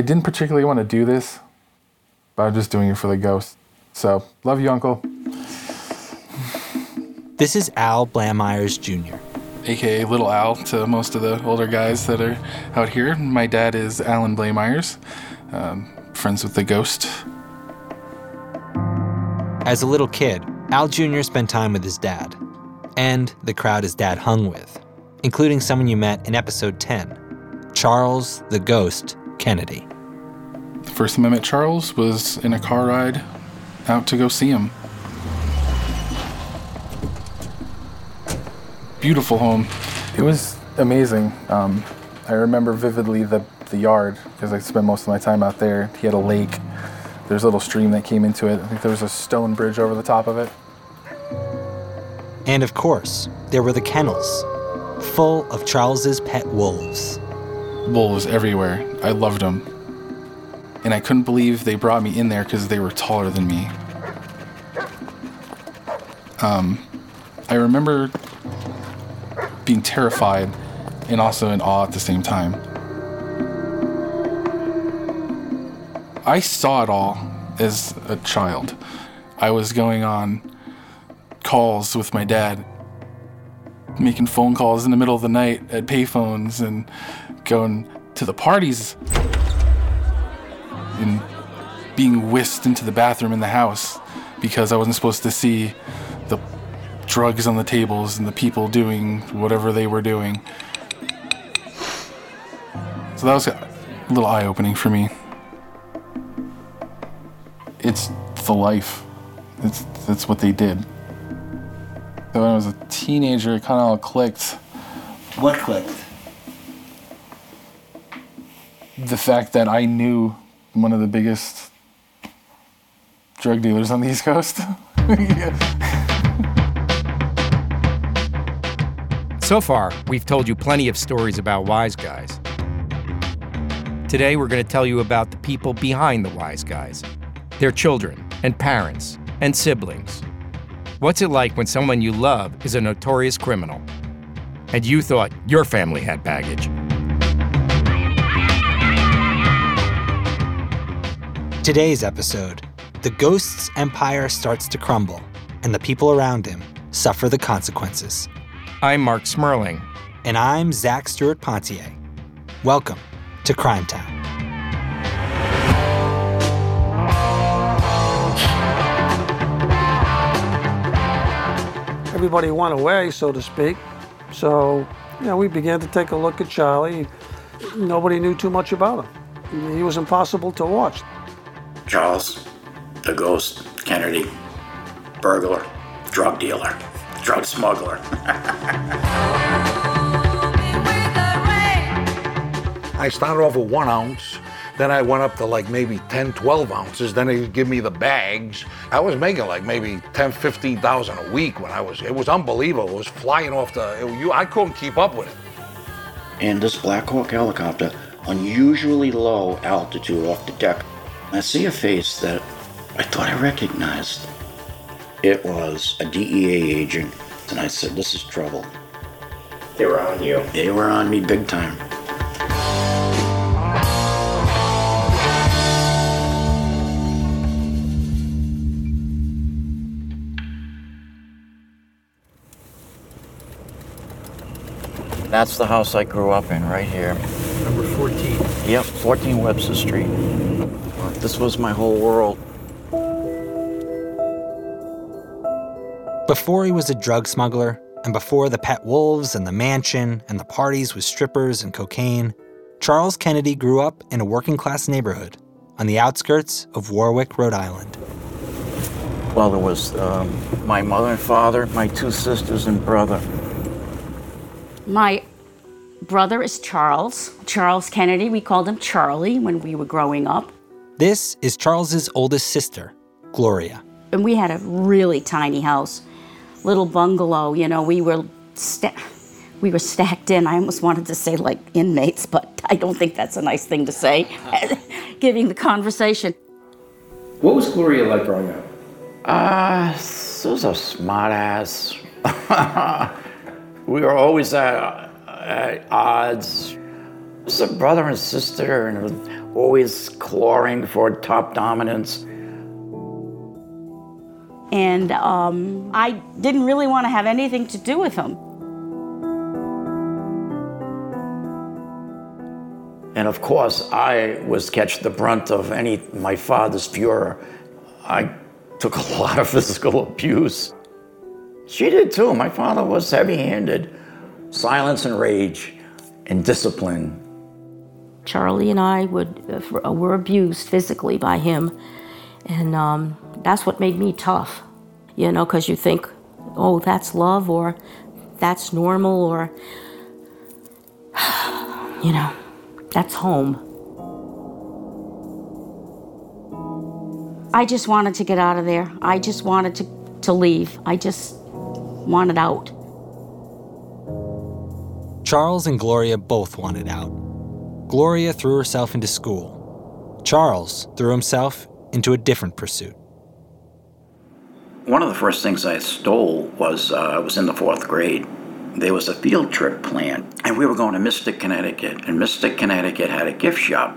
I didn't particularly want to do this, but I'm just doing it for the ghost. So, love you, Uncle. This is Al Blamires Jr. AKA Little Al to most of the older guys that are out here. My dad is Alan Blamires, um, friends with the ghost. As a little kid, Al Jr. spent time with his dad, and the crowd his dad hung with, including someone you met in episode 10, Charles the Ghost Kennedy. The first time I met Charles was in a car ride out to go see him. beautiful home. It was amazing. Um, I remember vividly the, the yard because I spent most of my time out there. He had a lake. There's a little stream that came into it. I think there was a stone bridge over the top of it. And of course, there were the kennels, full of Charles's pet wolves. Wolves everywhere. I loved them. And I couldn't believe they brought me in there because they were taller than me. Um, I remember being terrified and also in awe at the same time. I saw it all as a child. I was going on calls with my dad, making phone calls in the middle of the night at payphones and going to the parties and being whisked into the bathroom in the house because I wasn't supposed to see the drugs on the tables and the people doing whatever they were doing. So that was a little eye opening for me. It's the life. It's that's what they did. So when I was a teenager, it kind of all clicked. What clicked? The fact that I knew one of the biggest drug dealers on the East Coast. So far, we've told you plenty of stories about wise guys. Today, we're going to tell you about the people behind the wise guys their children and parents and siblings. What's it like when someone you love is a notorious criminal and you thought your family had baggage? Today's episode The Ghost's empire starts to crumble, and the people around him suffer the consequences. I'm Marc Smerling. And I'm Zac Stuart-Pontier. Welcome to Crime Town. Everybody went away, so to speak. So, you know, we began to take a look at Charlie. Nobody knew too much about him. He was impossible to watch. Charles, the ghost, Kennedy, burglar, drug dealer drug smuggler. I started off with one ounce. Then I went up to like maybe 10, 12 ounces. Then they'd give me the bags. I was making like maybe 10, 15,000 a week when I was, it was unbelievable. It was flying off the, it, you, I couldn't keep up with it. And this Black Hawk helicopter, unusually low altitude off the deck, I see a face that I thought I recognized. It was a DEA agent, and I said, This is trouble. They were on you. They were on me big time. That's the house I grew up in, right here. Number 14. Yep, 14 Webster Street. This was my whole world. Before he was a drug smuggler, and before the pet wolves and the mansion and the parties with strippers and cocaine, Charles Kennedy grew up in a working class neighborhood on the outskirts of Warwick, Rhode Island. Well, there was um, my mother and father, my two sisters and brother. My brother is Charles. Charles Kennedy. We called him Charlie when we were growing up. This is Charles's oldest sister, Gloria. And we had a really tiny house, little bungalow. You know, we were sta- we were stacked in. I almost wanted to say like inmates, but I don't think that's a nice thing to say. Giving the conversation. What was Gloria like growing up? Uh, she was a smart ass. we were always at, at odds. Was a brother and sister, and was always clawing for top dominance. And um, I didn't really want to have anything to do with him. And of course, I was catch the brunt of any my father's furor. I took a lot of physical abuse. She did too. My father was heavy-handed. Silence and rage and discipline. Charlie and I would uh, were abused physically by him, and um, that's what made me tough. You know, because you think, oh, that's love, or that's normal, or you know, that's home. I just wanted to get out of there. I just wanted to, to leave. I just wanted out. Charles and Gloria both wanted out. Gloria threw herself into school. Charles threw himself into a different pursuit. One of the first things I stole was uh, I was in the fourth grade. There was a field trip planned, and we were going to Mystic, Connecticut. And Mystic, Connecticut had a gift shop.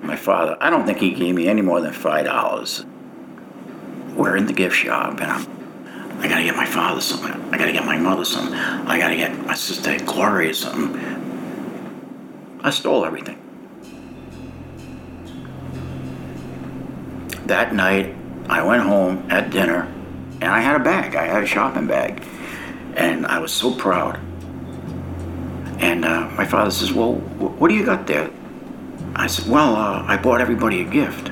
My father, I don't think he gave me any more than five dollars. We're in the gift shop, and I'm, I gotta get my father something. I gotta get my mother something. I gotta get my sister Gloria something. I stole everything. That night, I went home at dinner, and I had a bag. I had a shopping bag, and I was so proud. And uh, my father says, "Well, what do you got there?" I said, "Well, uh, I bought everybody a gift."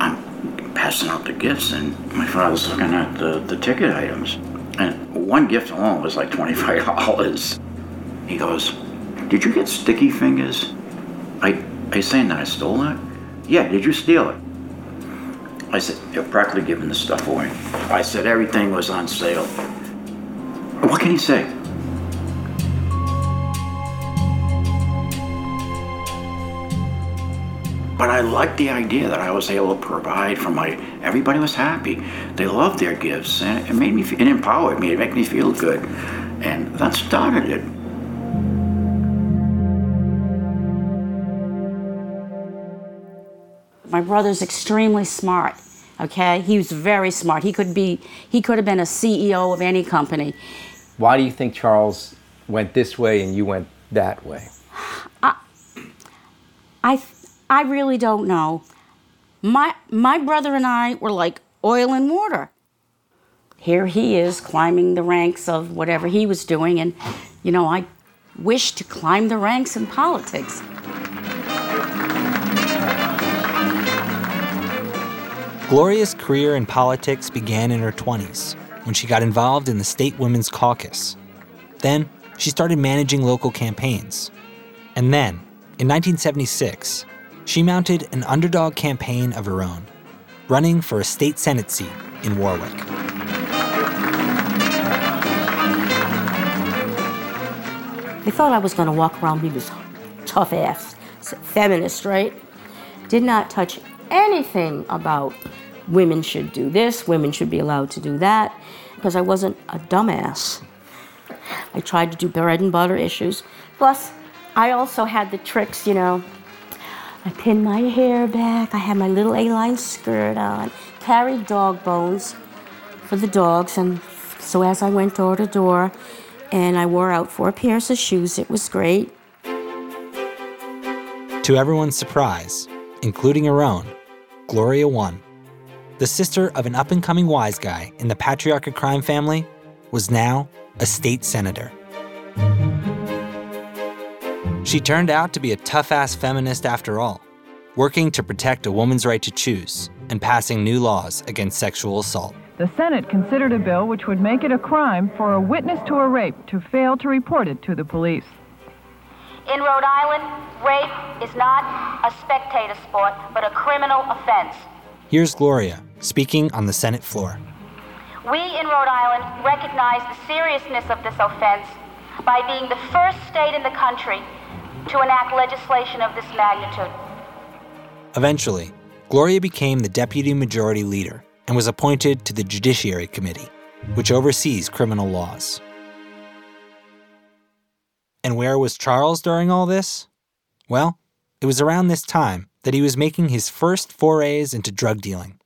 I'm passing out the gifts, and my father's looking at the, the ticket items, and one gift alone was like twenty-five dollars. He goes, "Did you get sticky fingers?" I, I saying that I stole it? Yeah. Did you steal it? I said, you're practically giving the stuff away. I said everything was on sale. What can he say? But I liked the idea that I was able to provide for my. Everybody was happy. They loved their gifts, and it made me. It empowered me. It made me feel good, and that started it. My brother's extremely smart. Okay, he was very smart. He could be. He could have been a CEO of any company. Why do you think Charles went this way and you went that way? I, I really don't know. My, my brother and I were like oil and water. Here he is climbing the ranks of whatever he was doing, and, you know, I wished to climb the ranks in politics. Gloria's career in politics began in her 20s when she got involved in the state women's caucus. Then, she started managing local campaigns. And then, in 1976, she mounted an underdog campaign of her own, running for a state senate seat in Warwick. They thought I was going to walk around being this tough ass feminist, right? Did not touch anything about women should do this, women should be allowed to do that, because I wasn't a dumbass. I tried to do bread and butter issues. Plus, I also had the tricks, you know. I pinned my hair back, I had my little A-line skirt on, carried dog bones for the dogs, and so as I went door to door, and I wore out four pairs of shoes, it was great. To everyone's surprise, including her own, Gloria won, The sister of an up and coming wise guy in the patriarchal crime family was now a state senator. She turned out to be a tough ass feminist after all, working to protect a woman's right to choose and passing new laws against sexual assault. The Senate considered a bill which would make it a crime for a witness to a rape to fail to report it to the police. In Rhode Island, rape is not a spectator sport, but a criminal offense. Here's Gloria speaking on the Senate floor. We in Rhode Island recognize the seriousness of this offense by being the first state in the country to enact legislation of this magnitude. Eventually, Gloria became the deputy majority leader and was appointed to the Judiciary Committee, which oversees criminal laws. And where was Charles during all this? Well, it was around this time that he was making his first forays into drug dealing.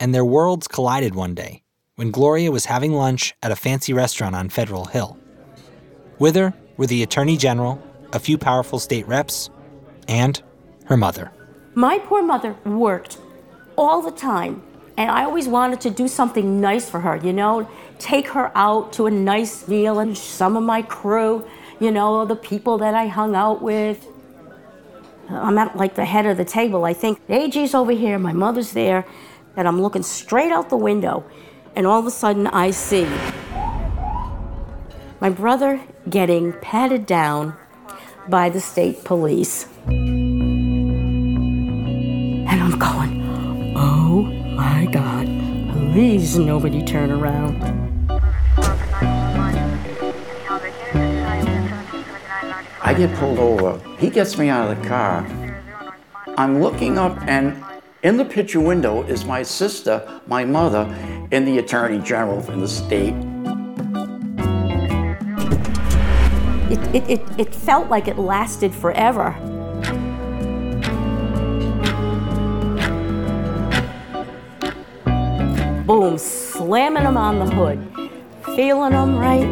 And their worlds collided one day when Gloria was having lunch at a fancy restaurant on Federal Hill. With her were the Attorney General, a few powerful state reps, and her mother. My poor mother worked all the time, and I always wanted to do something nice for her, you know, take her out to a nice meal and some of my crew, you know, the people that I hung out with. I'm at like the head of the table. I think AG's over here, my mother's there, and I'm looking straight out the window, and all of a sudden I see my brother getting patted down by the state police. And I'm going, oh my God, please nobody turn around. I get pulled over. He gets me out of the car. I'm looking up, and in the picture window is my sister, my mother, and the attorney general from the state. It, it, it, it felt like it lasted forever. Boom, slamming them on the hood, feeling them right.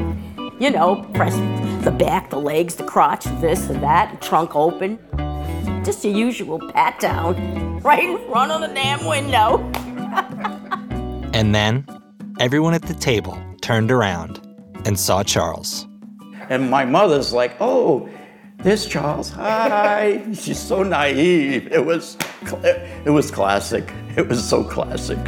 You know, press the back, the legs, the crotch, this and that, trunk open. Just a usual pat down right in front of the damn window. And then everyone at the table turned around and saw Charles. And my mother's like, oh, there's Charles. Hi. She's so naive. It was, it was classic. It was so classic.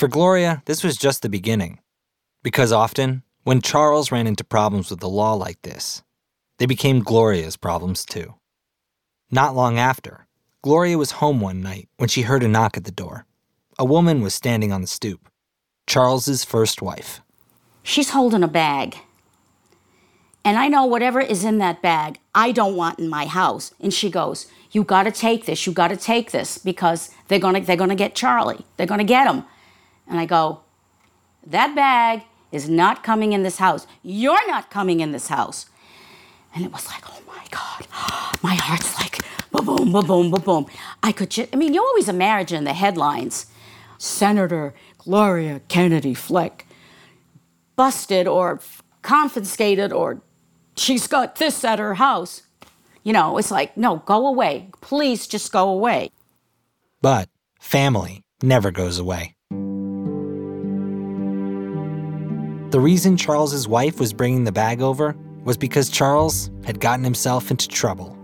For Gloria, this was just the beginning. Because often, when Charles ran into problems with the law like this, they became Gloria's problems too. Not long after, Gloria was home one night when she heard a knock at the door. A woman was standing on the stoop. Charles's first wife. She's holding a bag. And I know whatever is in that bag, I don't want in my house. And she goes, "You got to take this. You got to take this because they're going to they're going to get Charlie. They're going to get him." And I go, "That bag is not coming in this house. You're not coming in this house." And it was like, "Oh my god." My heart's like boom boom boom boom boom boom. I could just I mean, you always imagine the headlines. Senator Gloria Kennedy Fleck busted or confiscated or she's got this at her house. You know, it's like, no, go away. Please just go away. But family never goes away. The reason Charles's wife was bringing the bag over was because Charles had gotten himself into trouble.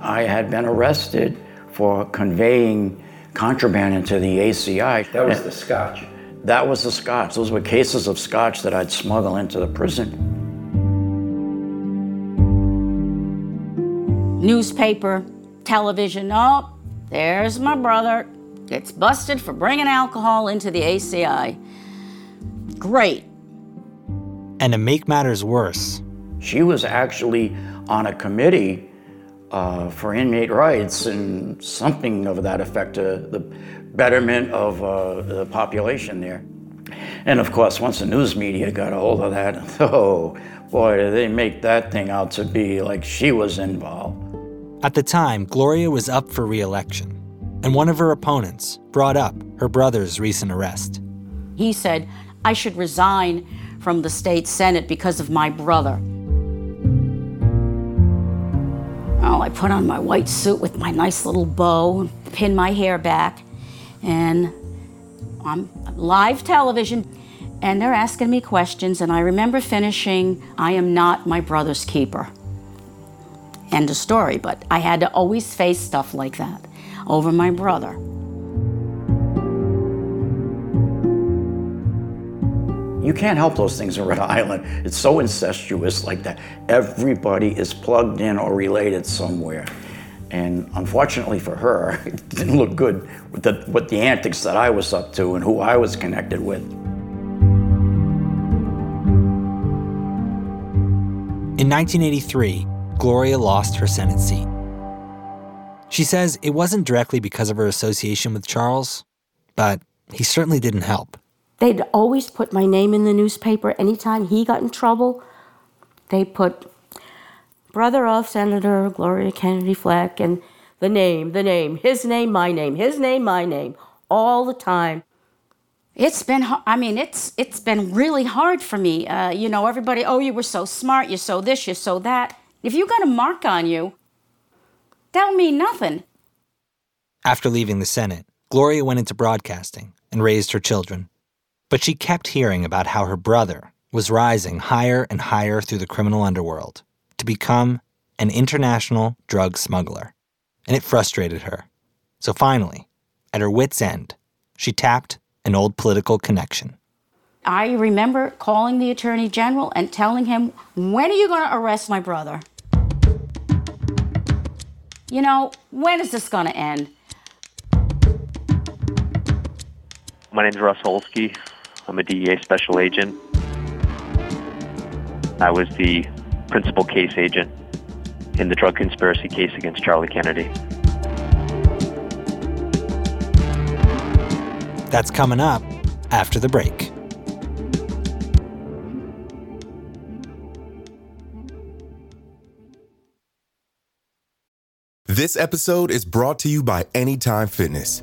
I had been arrested for conveying contraband into the ACI. That was the scotch. That was the scotch. Those were cases of scotch that I'd smuggle into the prison. Newspaper, television. Oh, there's my brother. Gets busted for bringing alcohol into the ACI. Great. And to make matters worse, She was actually on a committee uh, for inmate rights and something of that effect to the betterment of uh, the population there. And of course, once the news media got a hold of that, oh boy, did they make that thing out to be like she was involved. at the time, Gloria was up for re election, and one of her opponents brought up her brother's recent arrest. He said, I should resign from the state senate because of my brother. Oh, I put on my white suit with my nice little bow, pin my hair back, and I'm live television, and they're asking me questions, and I remember finishing, I am not my brother's keeper. End of story, but I had to always face stuff like that over my brother. You can't help those things in Rhode Island. It's so incestuous like that. Everybody is plugged in or related somewhere. And unfortunately for her, it didn't look good with the, with the antics that I was up to and who I was connected with. In 1983, Gloria lost her Senate seat. She says it wasn't directly because of her association with Charles, but he certainly didn't help. They'd always put my name in the newspaper. Anytime he got in trouble, they put brother of Senator Gloria Kennedy Fleck and the name, the name, his name, my name, his name, my name, all the time. It's been, I mean, it's it's been really hard for me. Uh, you know, everybody, oh, you were so smart, you're so this, you're so that. If you got a mark on you, that'll mean nothing. After leaving the Senate, Gloria went into broadcasting and raised her children. But she kept hearing about how her brother was rising higher and higher through the criminal underworld to become an international drug smuggler. And it frustrated her. So finally, at her wits' end, she tapped an old political connection. I remember calling the Attorney General and telling him, When are you going to arrest my brother? You know, when is this going to end? My name is Russ Holsky. I'm a DEA special agent. I was the principal case agent in the drug conspiracy case against Charlie Kennedy. That's coming up after the break. This episode is brought to you by Anytime Fitness.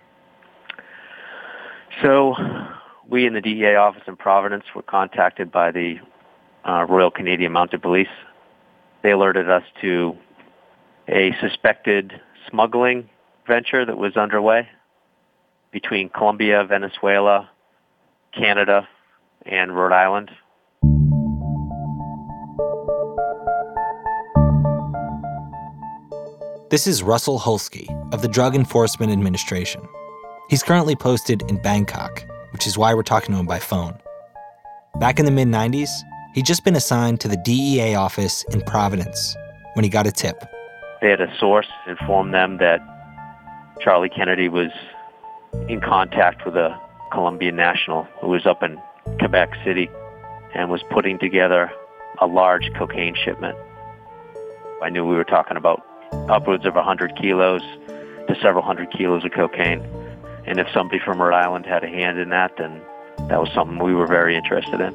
So, we in the DEA office in Providence were contacted by the uh, Royal Canadian Mounted Police. They alerted us to a suspected smuggling venture that was underway between Colombia, Venezuela, Canada, and Rhode Island. This is Russell Holsky of the Drug Enforcement Administration. He's currently posted in Bangkok, which is why we're talking to him by phone. Back in the mid 90s, he'd just been assigned to the DEA office in Providence when he got a tip. They had a source inform them that Charlie Kennedy was in contact with a Colombian national who was up in Quebec City and was putting together a large cocaine shipment. I knew we were talking about upwards of 100 kilos to several hundred kilos of cocaine. And if somebody from Rhode Island had a hand in that, then that was something we were very interested in.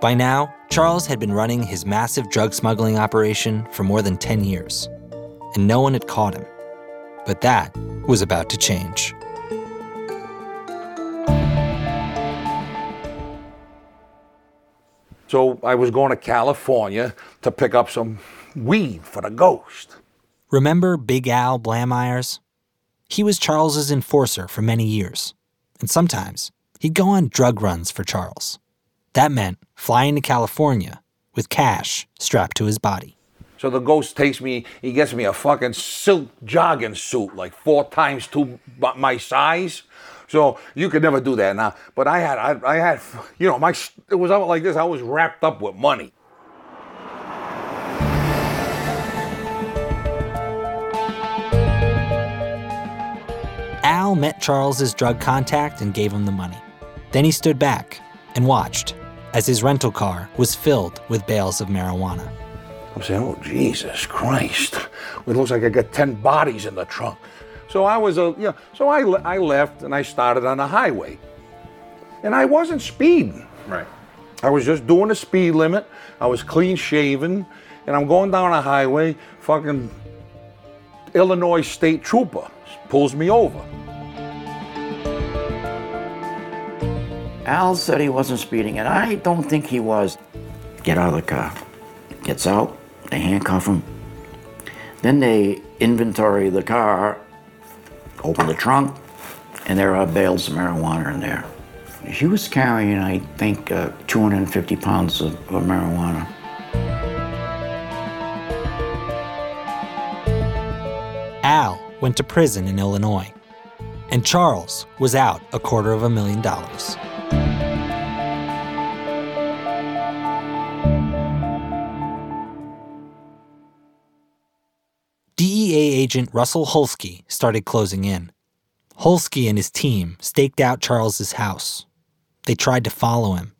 By now, Charles had been running his massive drug smuggling operation for more than 10 years, and no one had caught him. But that was about to change. So I was going to California to pick up some weed for the ghost. Remember Big Al Blamires? He was Charles's enforcer for many years, and sometimes he'd go on drug runs for Charles. That meant flying to California with cash strapped to his body. So the ghost takes me, he gets me a fucking silk jogging suit, like four times two my size. So you could never do that now. But I had, I, I had, you know, my it was like this. I was wrapped up with money. Al met Charles's drug contact and gave him the money. Then he stood back and watched as his rental car was filled with bales of marijuana. I'm saying, oh, Jesus Christ. It looks like I got 10 bodies in the trunk. So I was, a, you know, so I, I left and I started on the highway. And I wasn't speeding. Right. I was just doing the speed limit. I was clean shaven. And I'm going down a highway. Fucking Illinois state trooper pulls me over. Al said he wasn't speeding, and I don't think he was. Get out of the car. Gets out, they handcuff him. Then they inventory the car, open the trunk, and there are bales of marijuana in there. He was carrying, I think, uh, 250 pounds of, of marijuana. Al went to prison in Illinois, and Charles was out a quarter of a million dollars. Agent Russell Holsky started closing in. Holsky and his team staked out Charles's house. They tried to follow him,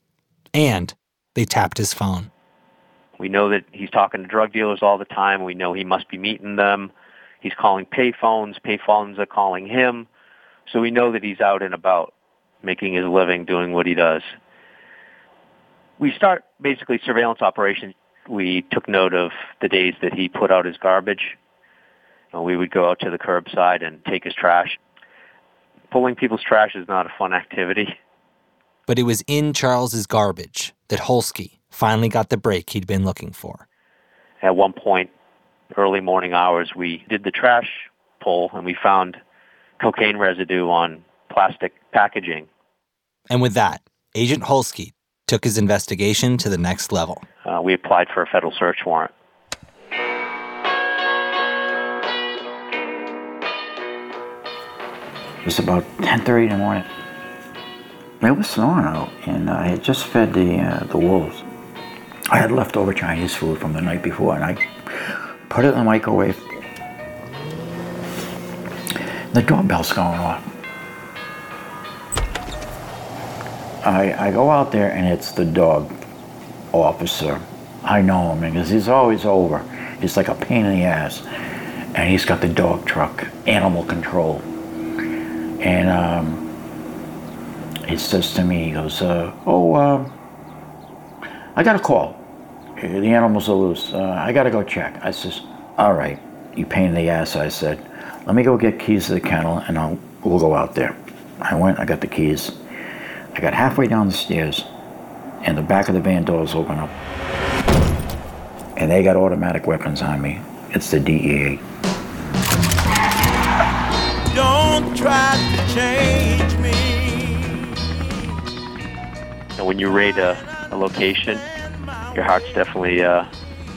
and they tapped his phone. We know that he's talking to drug dealers all the time. We know he must be meeting them. He's calling payphones. Payphones are calling him. So we know that he's out and about, making his living, doing what he does. We start basically surveillance operations. We took note of the days that he put out his garbage. And we would go out to the curbside and take his trash. Pulling people's trash is not a fun activity. But it was in Charles's garbage that Holsky finally got the break he'd been looking for. At one point, early morning hours, we did the trash pull and we found cocaine residue on plastic packaging. And with that, Agent Holsky took his investigation to the next level. Uh, we applied for a federal search warrant. It was about 10:30 in the morning. It was snowing out, and I had just fed the uh, the wolves. I had leftover Chinese food from the night before, and I put it in the microwave. The doorbell's going off. I, I go out there, and it's the dog officer. I know him because he's always over. He's like a pain in the ass, and he's got the dog truck, animal control. And um, he says to me, he goes, uh, "Oh, uh, I got a call. The animals are loose. Uh, I got to go check." I says, "All right, you pain in the ass." I said, "Let me go get keys to the kennel, and I'll we'll go out there." I went. I got the keys. I got halfway down the stairs, and the back of the van doors open up, and they got automatic weapons on me. It's the DEA. Don't try to change me. And when you raid a, a location, your heart's definitely uh,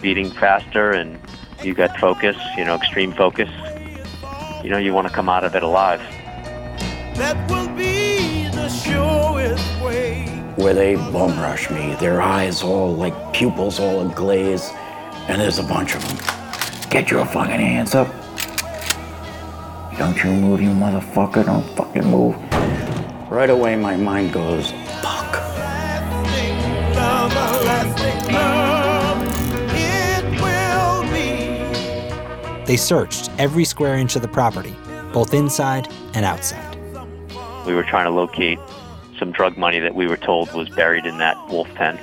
beating faster and you got focus, you know, extreme focus. You know, you want to come out of it alive. That will be the surest way. Where they bum rush me, their eyes all like pupils all aglaze, and there's a bunch of them. Get your fucking hands up. Don't you move, you motherfucker. Don't fucking move. Right away, my mind goes, fuck. Love, a lasting love, it will be. They searched every square inch of the property, both inside and outside. We were trying to locate some drug money that we were told was buried in that wolf pen.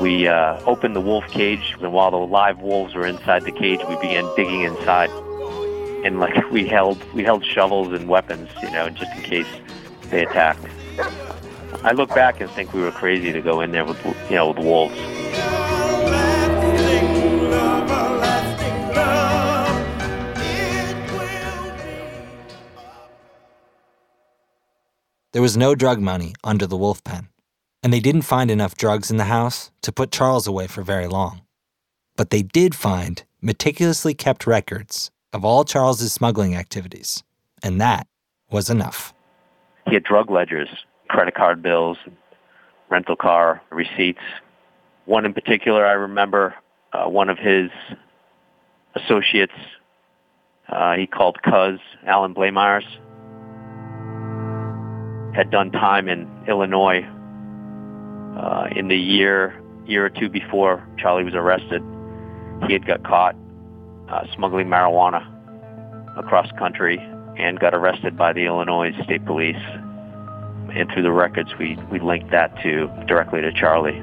We uh, opened the wolf cage, and while the live wolves were inside the cage, we began digging inside. And like we held, we held shovels and weapons, you know, just in case they attacked. I look back and think we were crazy to go in there with, you know, with wolves. There was no drug money under the wolf pen, and they didn't find enough drugs in the house to put Charles away for very long. But they did find meticulously kept records of all Charles's smuggling activities, and that was enough. He had drug ledgers, credit card bills, rental car receipts. One in particular, I remember uh, one of his associates, uh, he called Cuz, Alan Blamires, had done time in Illinois uh, in the year year or two before Charlie was arrested. He had got caught uh, smuggling marijuana across country and got arrested by the Illinois State Police. And through the records, we, we linked that to directly to Charlie.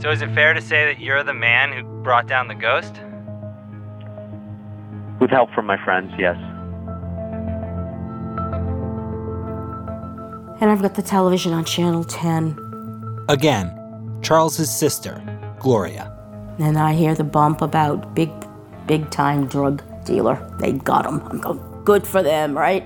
So is it fair to say that you're the man who brought down the ghost? With help from my friends, yes. And I've got the television on channel 10. Again, Charles's sister, Gloria. And I hear the bump about big, big time drug dealer. They got him. I'm going, good for them, right?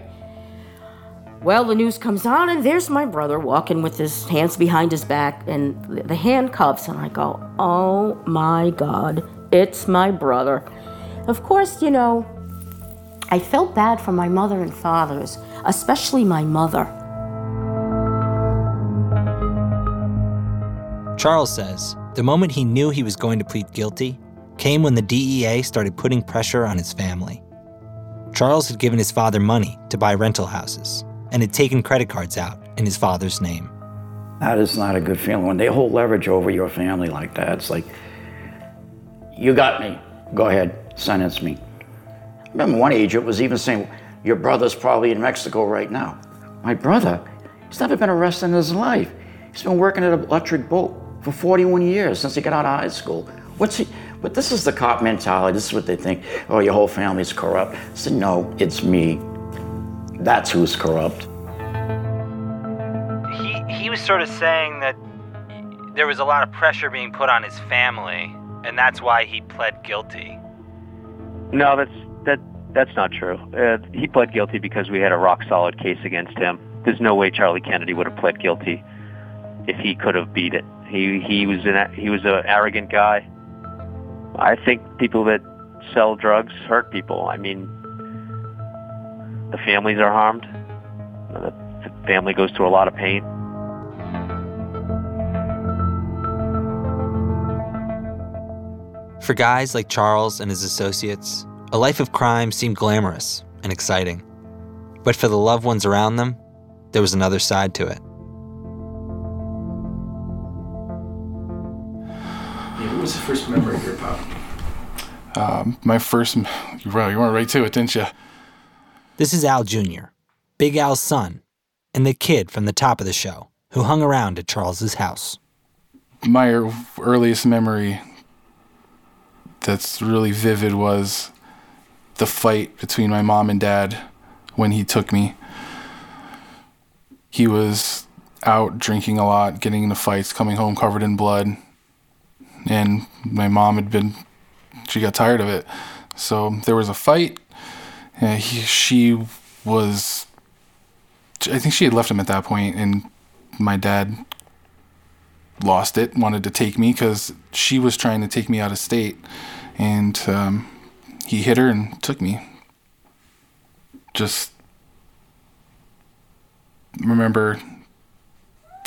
Well, the news comes on, and there's my brother walking with his hands behind his back and the handcuffs. And I go, oh my God, it's my brother. Of course, you know, I felt bad for my mother and fathers, especially my mother. Charles says the moment he knew he was going to plead guilty came when the DEA started putting pressure on his family. Charles had given his father money to buy rental houses and had taken credit cards out in his father's name. That is not a good feeling. When they hold leverage over your family like that, it's like, you got me. Go ahead, sentence me. I remember one agent was even saying, Your brother's probably in Mexico right now. My brother? He's never been arrested in his life. He's been working at an electric boat for 41 years since he got out of high school. What's he? But this is the cop mentality. This is what they think. Oh, your whole family's corrupt. I said, No, it's me. That's who's corrupt. He he was sort of saying that there was a lot of pressure being put on his family, and that's why he pled guilty. No, that's that that's not true. Uh, he pled guilty because we had a rock solid case against him. There's no way Charlie Kennedy would have pled guilty if he could have beat it. He he was an he was an arrogant guy. I think people that sell drugs hurt people. I mean, the families are harmed. The family goes through a lot of pain. For guys like Charles and his associates, a life of crime seemed glamorous and exciting. But for the loved ones around them, there was another side to it. First memory here, Pop? Um, my first, you went right to it, didn't you? This is Al Jr., Big Al's son, and the kid from the top of the show who hung around at Charles's house. My earliest memory that's really vivid was the fight between my mom and dad when he took me. He was out drinking a lot, getting into fights, coming home covered in blood. And my mom had been, she got tired of it. So there was a fight. He, she was, I think she had left him at that point, and my dad lost it, wanted to take me because she was trying to take me out of state and um, he hit her and took me. Just remember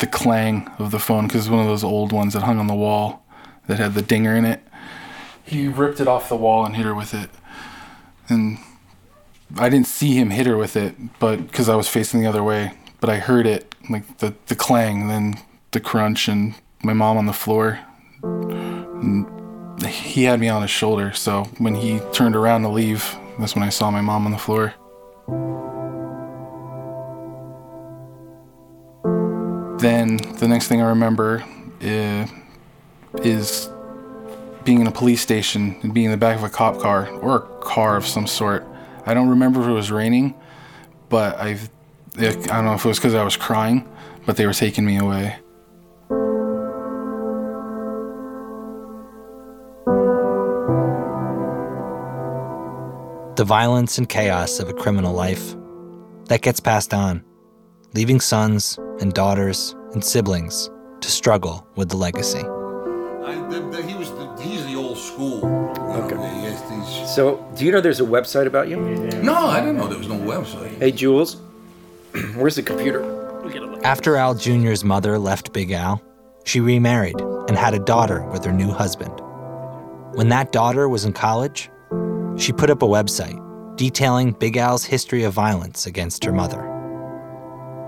the clang of the phone because one of those old ones that hung on the wall that had the dinger in it. He ripped it off the wall and hit her with it, and I didn't see him hit her with it, but because I was facing the other way, but I heard it like the the clang, then the crunch, and my mom on the floor. And he had me on his shoulder, so when he turned around to leave, that's when I saw my mom on the floor. Then the next thing I remember uh, is being in a police station and being in the back of a cop car or a car of some sort. I don't remember if it was raining, but I I don't know if it was because I was crying, but they were taking me away. the violence and chaos of a criminal life. That gets passed on, leaving sons and daughters and siblings to struggle with the legacy. I, the, the, he was the, he's the old school. Okay. So, do you know there's a website about you? No, I didn't know there was no website. Hey, Jules, where's the computer? After Al Jr.'s mother left Big Al, she remarried and had a daughter with her new husband. When that daughter was in college, she put up a website detailing Big Al's history of violence against her mother.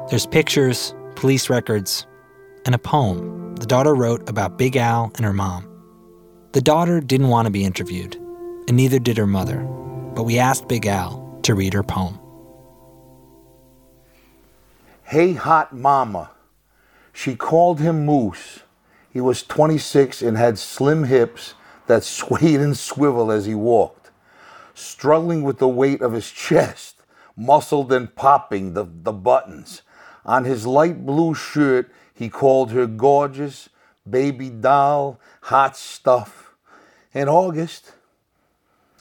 There's pictures, police records, and a poem the daughter wrote about Big Al and her mom. The daughter didn't want to be interviewed, and neither did her mother, but we asked Big Al to read her poem. Hey Hot Mama. She called him Moose. He was 26 and had slim hips that swayed and swiveled as he walked struggling with the weight of his chest, muscled and popping the, the buttons. On his light blue shirt, he called her gorgeous, baby doll, hot stuff. In August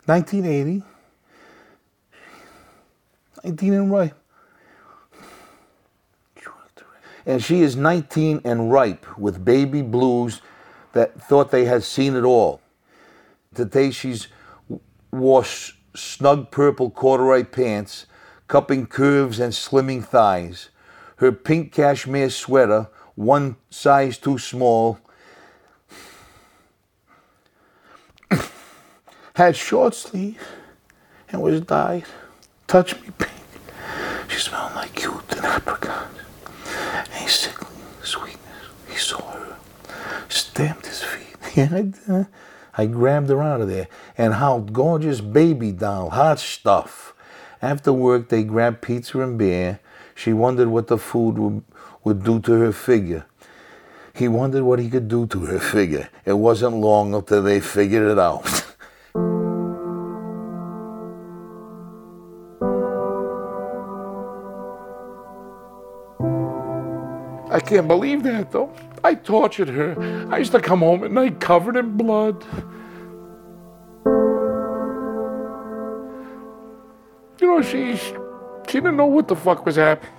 1980, 19 and ripe. And she is 19 and ripe with baby blues that thought they had seen it all. Today she's wore snug purple corduroy pants, cupping curves and slimming thighs. Her pink cashmere sweater, one size too small, had short sleeve and was dyed. Touch me pink. She smelled like youth and apricots. A sickly sweetness. He saw her, stamped his feet. Yeah, I, grabbed her out of there and howled gorgeous baby doll, hot stuff. After work, they grabbed pizza and beer. She wondered what the food would, would do to her figure. He wondered what he could do to her figure. It wasn't long until they figured it out. I can't believe that, though. I tortured her. I used to come home at night covered in blood. You know, she, she didn't know what the fuck was happening.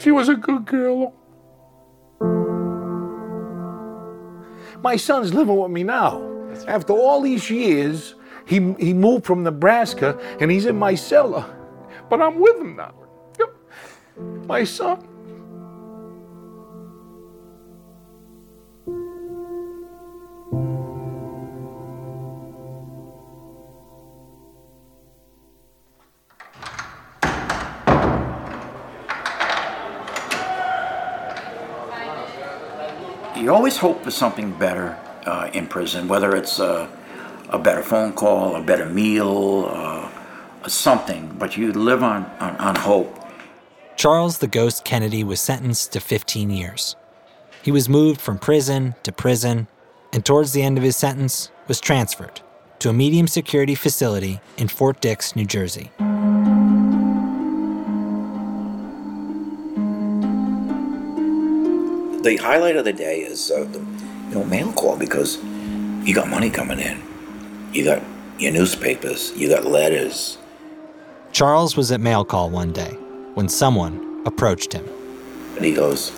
She was a good girl. My son's living with me now. After all these years, he, he moved from Nebraska and he's in my cellar. But I'm with him now. My son. Always hope for something better uh, in prison, whether it's uh, a better phone call, a better meal, uh, something, but you live on, on, on hope. Charles the Ghost Kennedy was sentenced to 15 years. He was moved from prison to prison, and towards the end of his sentence, was transferred to a medium security facility in Fort Dix, New Jersey. The highlight of the day is uh, the you know mail call because you got money coming in, you got your newspapers, you got letters. Charles was at mail call one day when someone approached him. And he goes,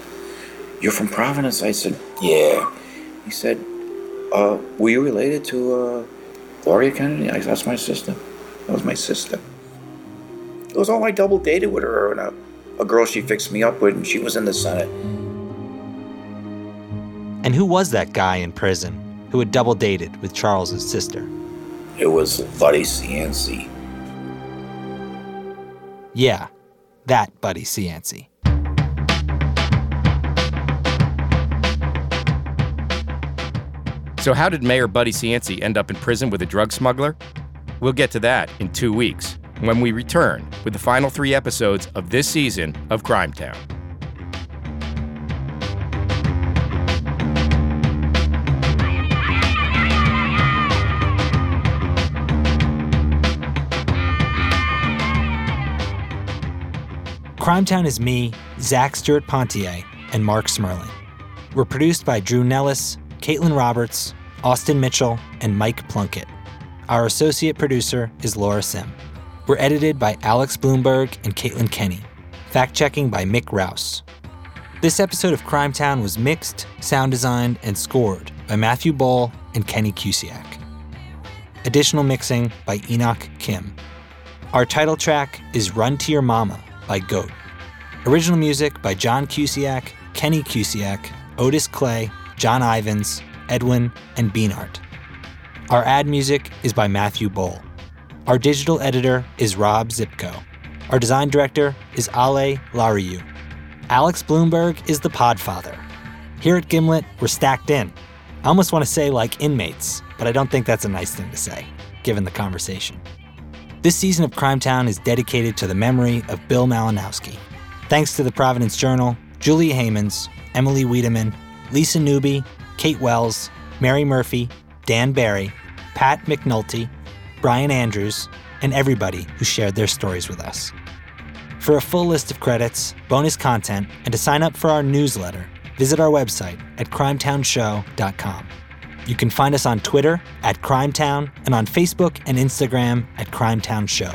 "You're from Providence?" I said, "Yeah." He said, uh, "Were you related to uh, Gloria Kennedy?" I said, "That's my sister. That was my sister." It was all I double dated with her and a, a girl she fixed me up with, and she was in the Senate. And who was that guy in prison who had double dated with Charles's sister? It was Buddy Cianci. Yeah, that Buddy Cianci. So, how did Mayor Buddy Cianci end up in prison with a drug smuggler? We'll get to that in two weeks when we return with the final three episodes of this season of Crimetown. Crimetown is me, Zac Stuart-Pontier, and Marc Smerling. We're produced by Drew Nellis, Caitlin Roberts, Austin Mitchell, and Mike Plunkett. Our associate producer is Laura Sim. We're edited by Alex Blumberg and Caitlin Kenney. Fact checking by Mick Rouse. This episode of Crimetown was mixed, sound designed, and scored by Matthew Boll and Kenny Kusiak. Additional mixing by Enoch Kim. Our title track is Run to Your Mama by Goat. Original music by John Kusiak, Kenny Kusiak, Otis Clay, John Ivins, Edwin, and Beanart. Our ad music is by Matthew Boll. Our digital editor is Rob Szypko. Our design director is Ale Lariu. Alex Blumberg is the podfather. Here at Gimlet, we're stacked in. I almost want to say like inmates, but I don't think that's a nice thing to say, given the conversation. This season of Crimetown is dedicated to the memory of Bill Malinowski. Thanks to the Providence Journal, Julia Hamons, Emily Wiedemann, Lisa Newby, Kate Wells, Mary Murphy, Dan Barry, Pat McNulty, Brian Andrews, and everybody who shared their stories with us. For a full list of credits, bonus content, and to sign up for our newsletter, visit our website at crimetownshow.com. You can find us on Twitter at Crimetown and on Facebook and Instagram at Crimetown Show.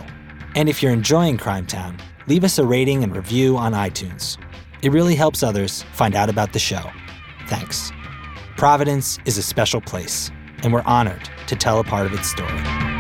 And if you're enjoying Crimetown, leave us a rating and review on iTunes. It really helps others find out about the show. Thanks. Providence is a special place, and we're honored to tell a part of its story.